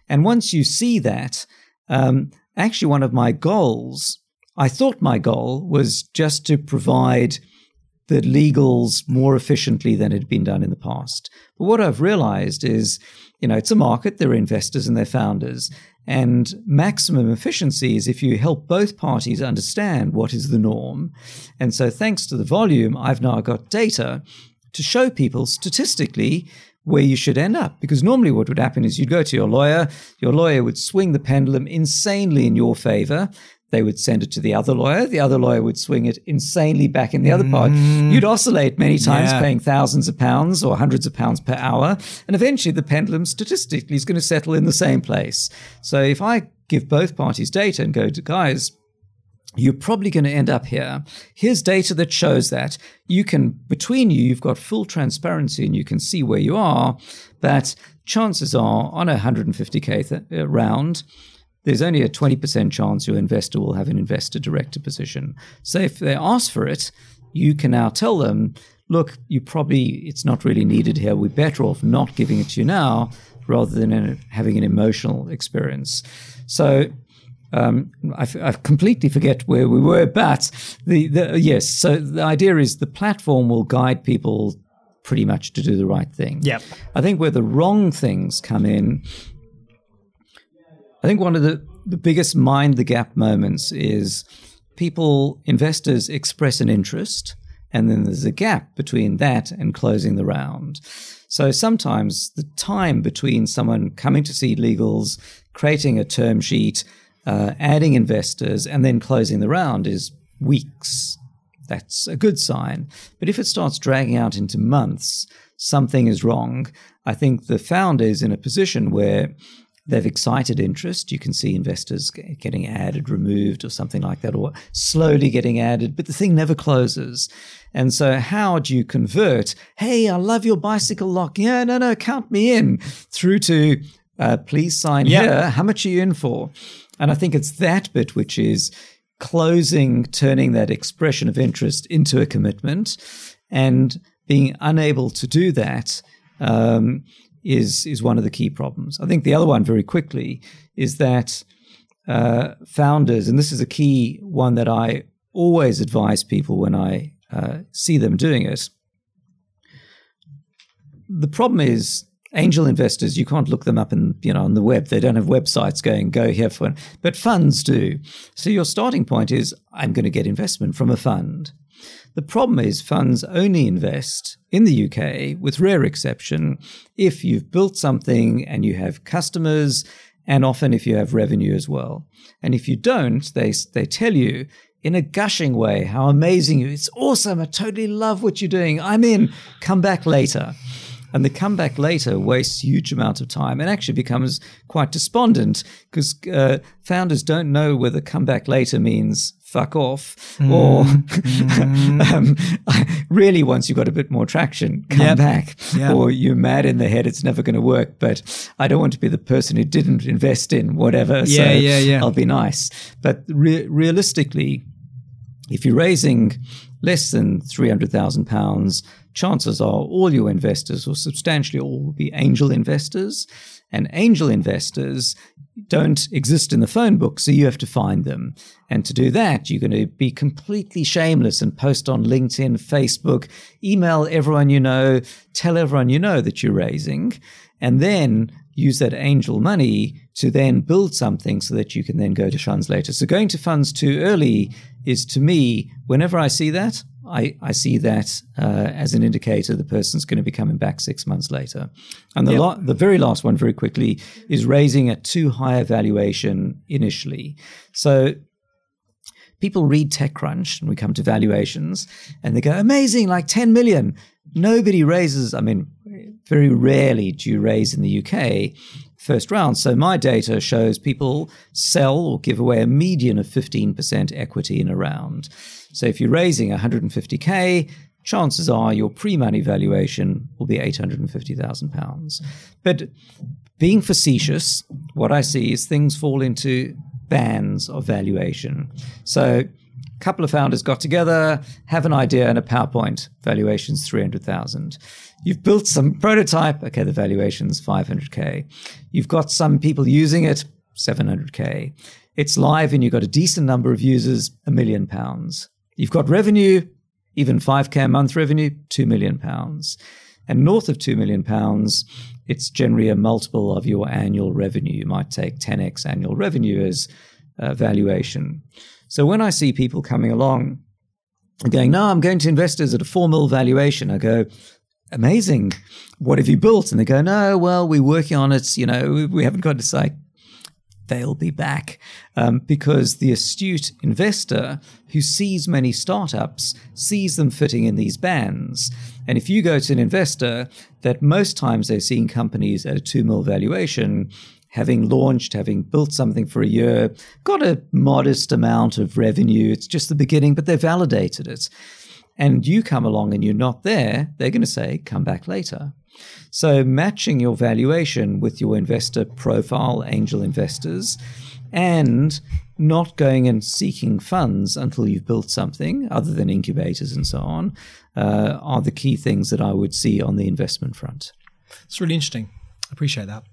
And once you see that, um, actually, one of my goals, I thought my goal was just to provide the legals more efficiently than it had been done in the past. But what I've realized is you know, it's a market, there are investors and their founders. And maximum efficiency is if you help both parties understand what is the norm. And so, thanks to the volume, I've now got data to show people statistically where you should end up. Because normally, what would happen is you'd go to your lawyer, your lawyer would swing the pendulum insanely in your favor. They would send it to the other lawyer. The other lawyer would swing it insanely back in the other part. Mm. You'd oscillate many times, yeah. paying thousands of pounds or hundreds of pounds per hour. And eventually, the pendulum statistically is going to settle in the same place. So if I give both parties data and go to guys, you're probably going to end up here. Here's data that shows that you can, between you, you've got full transparency and you can see where you are. But chances are on a 150K th- uh, round, there's only a 20% chance your investor will have an investor director position. So if they ask for it, you can now tell them, look, you probably, it's not really needed here. We're better off not giving it to you now rather than having an emotional experience. So um, I, I, completely forget where we were, but the, the yes. So the idea is the platform will guide people pretty much to do the right thing. Yep. I think where the wrong things come in I think one of the, the biggest mind the gap moments is people, investors express an interest, and then there's a gap between that and closing the round. So sometimes the time between someone coming to SeedLegals, creating a term sheet, uh, adding investors, and then closing the round is weeks. That's a good sign. But if it starts dragging out into months, something is wrong. I think the founder is in a position where they've excited interest. You can see investors getting added, removed, or something like that, or slowly getting added, but the thing never closes. And so, how do you convert, hey, I love your bicycle lock. Yeah, no, no, count me in, through to, uh, please sign yep. here. How much are you in for? And I think it's that bit which is closing, turning that expression of interest into a commitment and being unable to do that um, is is one of the key problems. I think the other one, very quickly, is that uh, founders, and this is a key one that I always advise people when I uh, see them doing it. The problem is angel investors you can't look them up in you know on the web they don't have websites going go here for it. but funds do so your starting point is i'm going to get investment from a fund the problem is funds only invest in the UK with rare exception if you've built something and you have customers and often if you have revenue as well. And if you don't they they tell you in a gushing way how amazing you it's awesome i totally love what you're doing i'm in come back later and the comeback later wastes huge amount of time and actually becomes quite despondent because uh, founders don't know whether comeback later means fuck off mm. or mm. (laughs) um, (laughs) really once you've got a bit more traction come yep. back yep. or you're mad in the head it's never going to work but i don't want to be the person who didn't invest in whatever yeah, so yeah, yeah. i'll be nice but re- realistically if you're raising less than 300,000 pounds chances are all your investors, or substantially all, will be angel investors. And angel investors don't exist in the phone book, so you have to find them. And to do that, you're going to be completely shameless and post on LinkedIn, Facebook, email everyone you know, tell everyone you know that you're raising, and then use that angel money to then build something so that you can then go to funds later. So going to funds too early is to me, whenever I see that, I, I see that uh, as an indicator the person's going to be coming back six months later. And the, yep. the very last one, very quickly, is raising a too high a valuation initially. So people read TechCrunch and we come to valuations and they go, amazing, like 10 million. Nobody raises, I mean, very rarely do you raise in the UK first round. So my data shows people sell or give away a median of 15% equity in a round. So if you're raising 150k, chances are your pre-money valuation will be 850,000 pounds. But being facetious, what I see is things fall into bands of valuation. So a couple of founders got together, have an idea and a PowerPoint, valuation's 300,000. You've built some prototype, okay, the valuation's 500k. You've got some people using it, 700k. It's live and you've got a decent number of users, a million pounds. You've got revenue, even 5k a month revenue, 2 million pounds. And north of 2 million pounds, it's generally a multiple of your annual revenue. You might take 10x annual revenue as uh, valuation. So when I see people coming along and going, no, I'm going to investors at a 4 mil valuation, I go, amazing. What have you built? And they go, no, well, we're working on it. You know, we haven't got to say they'll be back um, because the astute investor who sees many startups sees them fitting in these bands. And if you go to an investor that most times they're seeing companies at a two mil valuation, having launched, having built something for a year, got a modest amount of revenue. It's just the beginning, but they've validated it and you come along and you're not there, they're going to say, come back later. So, matching your valuation with your investor profile, angel investors, and not going and seeking funds until you've built something other than incubators and so on uh, are the key things that I would see on the investment front. It's really interesting. I appreciate that.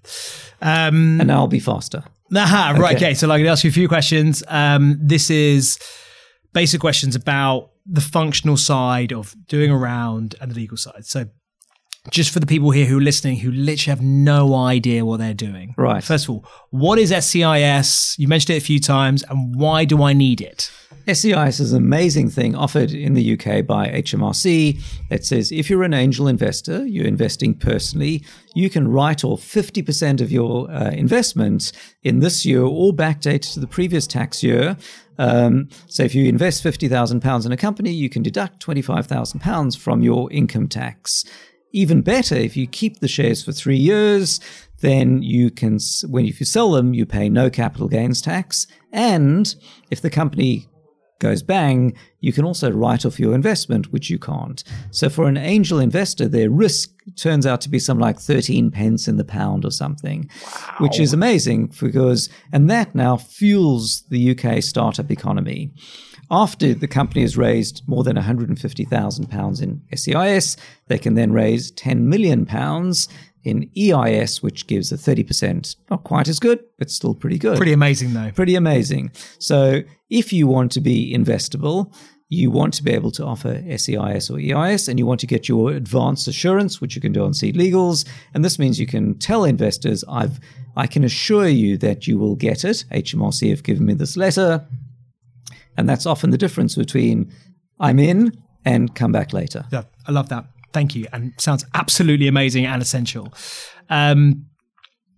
Um, and I'll be faster. Aha, (laughs) right. Okay. So, I'm going to ask you a few questions. Um, this is basic questions about the functional side of doing a round and the legal side. So just for the people here who are listening who literally have no idea what they're doing. Right. First of all, what is SEIS? You mentioned it a few times, and why do I need it? SEIS is an amazing thing offered in the UK by HMRC that says if you're an angel investor, you're investing personally, you can write off 50% of your uh, investment in this year or backdate to the previous tax year. Um, so if you invest £50,000 in a company, you can deduct £25,000 from your income tax. Even better, if you keep the shares for three years, then you can, when if you sell them, you pay no capital gains tax. And if the company goes bang, you can also write off your investment, which you can't. So for an angel investor, their risk turns out to be some like 13 pence in the pound or something, wow. which is amazing because, and that now fuels the UK startup economy. After the company has raised more than £150,000 in SEIS, they can then raise £10 million in EIS, which gives a 30%. Not quite as good, but still pretty good. Pretty amazing, though. Pretty amazing. So if you want to be investable, you want to be able to offer SEIS or EIS, and you want to get your advance assurance, which you can do on SeedLegals. And this means you can tell investors, I've I can assure you that you will get it. HMRC have given me this letter. And that's often the difference between I'm in and come back later. Yeah, I love that. Thank you. And sounds absolutely amazing and essential. Um,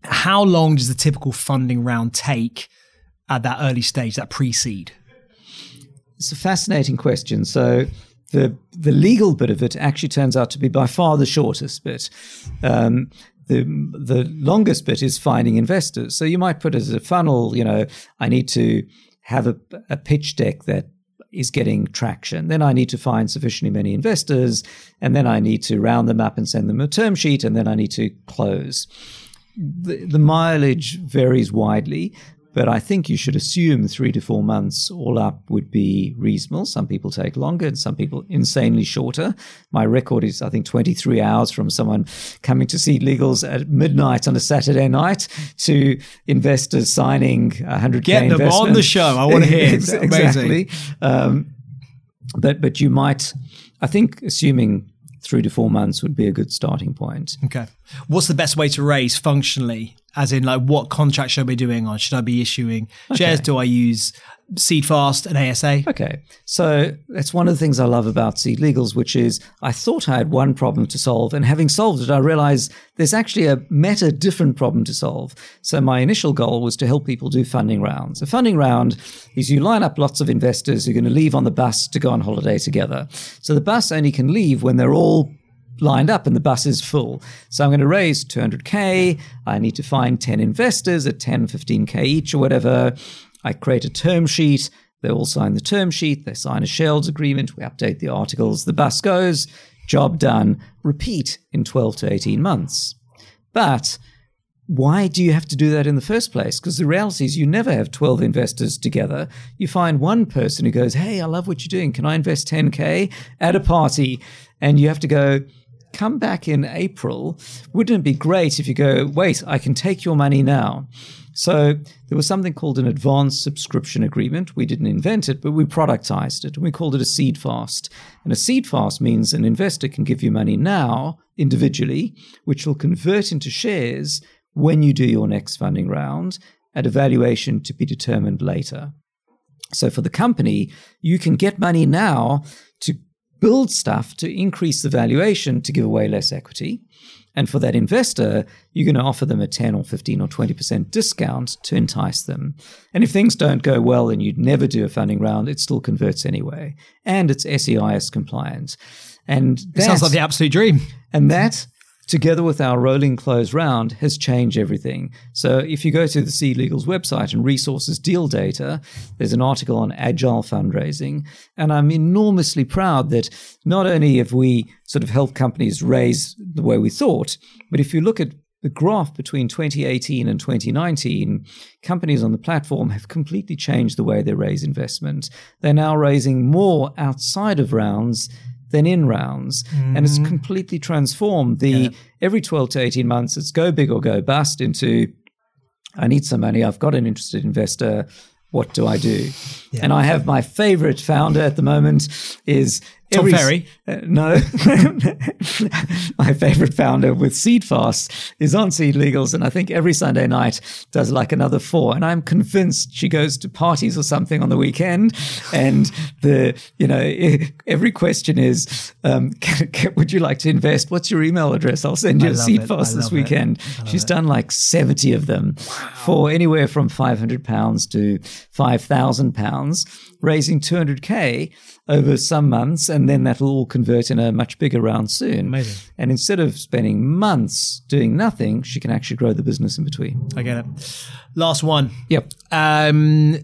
how long does the typical funding round take at that early stage, that pre seed? It's a fascinating question. So, the the legal bit of it actually turns out to be by far the shortest bit. Um, the the longest bit is finding investors. So you might put as a funnel, you know, I need to have a, a pitch deck that is getting traction. Then I need to find sufficiently many investors, and then I need to round them up and send them a term sheet, and then I need to close. The, the mileage varies widely, but I think you should assume three to four months all up would be reasonable. Some people take longer and some people insanely shorter. My record is, I think, 23 hours from someone coming to SeedLegals at midnight on a Saturday night to investors signing 100K Get them investment. on the show. I want to hear. (laughs) exactly. Um, but, but you might, I think, assuming three to four months would be a good starting point. Okay. What's the best way to raise functionally as in, like, what contract should I be doing on? Should I be issuing shares? Do I use Seedfast and ASA? Okay. So that's one of the things I love about SeedLegals, which is I thought I had one problem to solve. And having solved it, I realized there's actually a meta different problem to solve. So my initial goal was to help people do funding rounds. A funding round is you line up lots of investors who are going to leave on the bus to go on holiday together. So the bus only can leave when they're all lined up and the bus is full. So I'm going to raise 200K. I need to find 10 investors at 10, 15K each or whatever. I create a term sheet. They all sign the term sheet. They sign a shareholders agreement. We update the articles. The bus goes. Job done. Repeat in 12 to 18 months. But why do you have to do that in the first place? Because the reality is you never have 12 investors together. You find one person who goes, Hey, I love what you're doing. Can I invest 10K at a party? And you have to go, come back in April, wouldn't it be great if you go, wait, I can take your money now? So there was something called an advanced subscription agreement. We didn't invent it, but we productized it and we called it a Seedfast. And a Seedfast means an investor can give you money now individually, which will convert into shares when you do your next funding round at a valuation to be determined later. So for the company, you can get money now to build stuff to increase the valuation to give away less equity. And for that investor, you're going to offer them a 10 or 15 or 20% discount to entice them. And if things don't go well and you'd never do a funding round, it still converts anyway. And it's SEIS compliant. And that sounds like the absolute dream. And that together with our rolling close round, has changed everything. So if you go to the SeedLegals website and resources deal data, there's an article on agile fundraising. And I'm enormously proud that not only have we sort of helped companies raise the way we thought, but if you look at the graph between 2018 and 2019, companies on the platform have completely changed the way they raise investment. They're now raising more outside of rounds than in rounds. Mm-hmm. And it's mm-hmm. completely transformed the yeah. every 12 to 18 months, it's go big or go bust into I need some money. I've got an interested investor. What do I do? Yeah. And I have my favorite founder at the moment is Tom Ferry? Uh, no. (laughs) My favorite founder with Seedfast is on SeedLegals, and I think every Sunday night does like another four. And I'm convinced she goes to parties or something on the weekend. And the, you know, every question is, um, (laughs) can, can, would you like to invest? What's your email address? I'll send you I a Seedfast this weekend. She's it. done like 70 of them wow. for anywhere from 500 pounds to 5,000 pounds, raising 200K over some months, and then that'll all convert in a much bigger round soon. Amazing. And instead of spending months doing nothing, she can actually grow the business in between. I get it. Last one. Yep. Um,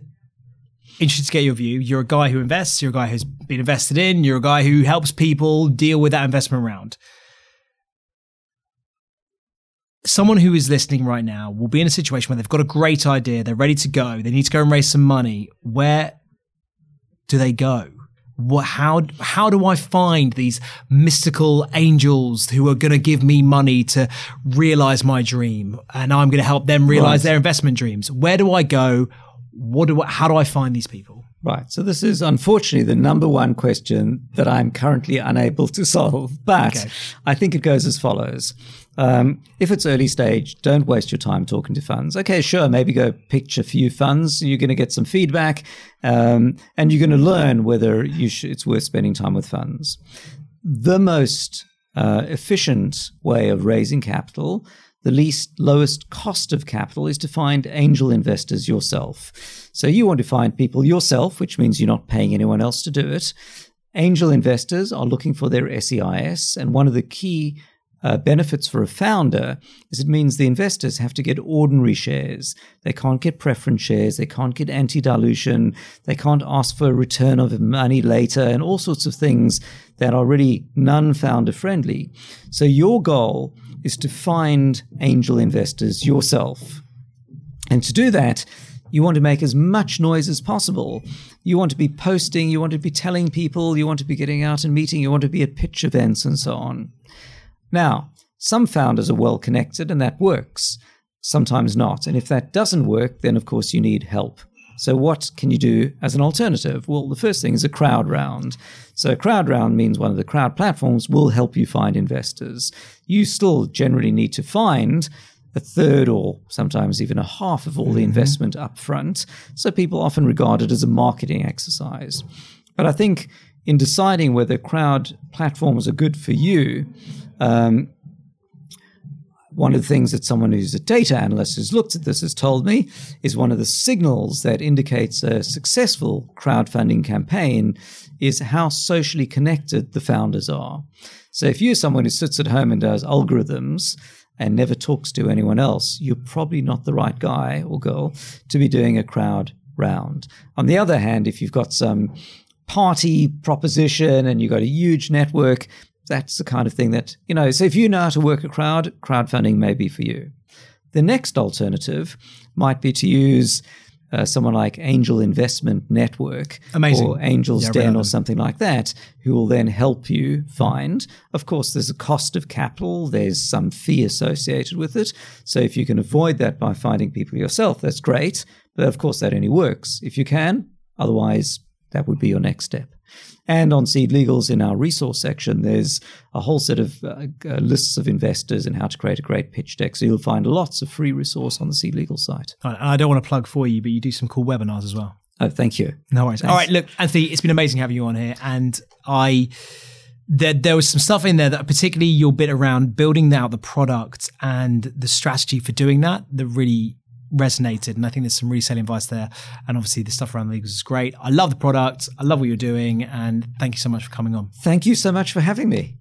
interested to get your view. You're a guy who invests, you're a guy who's been invested in, you're a guy who helps people deal with that investment round. Someone who is listening right now will be in a situation where they've got a great idea, they're ready to go, they need to go and raise some money. Where do they go? What, how how do I find these mystical angels who are going to give me money to realize my dream, and I'm going to help them realize Right. their investment dreams? Where do I go? What do I, how do I find these people? Right. So this is unfortunately the number one question that I'm currently unable to (laughs) solve. But Okay. I think it goes as follows. Um, if it's early stage, don't waste your time talking to funds. Okay, sure, maybe go pitch a few funds. You're going to get some feedback, um, and you're going to learn whether sh- it's worth spending time with funds. The most uh, efficient way of raising capital, the least lowest cost of capital, is to find angel investors yourself. So you want to find people yourself, which means you're not paying anyone else to do it. Angel investors are looking for their SEIS, and one of the key uh, benefits for a founder is it means the investors have to get ordinary shares. They can't get preference shares. They can't get anti dilution. They can't ask for a return of money later and all sorts of things that are really non founder friendly. So, your goal is to find angel investors yourself. And to do that, you want to make as much noise as possible. You want to be posting, you want to be telling people, you want to be getting out and meeting, you want to be at pitch events and so on. Now, some founders are well connected and that works, sometimes not. And if that doesn't work, then of course you need help. So, what can you do as an alternative? Well, the first thing is a crowd round. So, a crowd round means one of the crowd platforms will help you find investors. You still generally need to find a third or sometimes even a half of all the mm-hmm. investment up front. So, people often regard it as a marketing exercise. But I think in deciding whether crowd platforms are good for you, um, one of the things that someone who's a data analyst who's looked at this has told me is one of the signals that indicates a successful crowdfunding campaign is how socially connected the founders are. So if you're someone who sits at home and does algorithms and never talks to anyone else, you're probably not the right guy or girl to be doing a crowd round. On the other hand, if you've got some party proposition and you've got a huge network, that's the kind of thing that, you know, so if you know how to work a crowd, crowdfunding may be for you. The next alternative might be to use uh, someone like Angel Investment Network Amazing. or Angel's Yeah, Den or something like that, who will then help you find. Of course, there's a cost of capital, there's some fee associated with it. So if you can avoid that by finding people yourself, that's great. But of course, that only works if you can. Otherwise, that would be your next step. And on SeedLegals, in our resource section, there's a whole set of uh, uh, lists of investors and how to create a great pitch deck. So you'll find lots of free resource on the Seed Legal site. And I don't want to plug for you, but you do some cool webinars as well. Oh, thank you. No worries. All right, look, Anthony, it's been amazing having you on here, and I there there was some stuff in there that particularly your bit around building out the product and the strategy for doing that that really resonated and I think there's some really selling advice there and obviously the stuff around the legals is great. I love the product. I love what you're doing and thank you so much for coming on. Thank you so much for having me.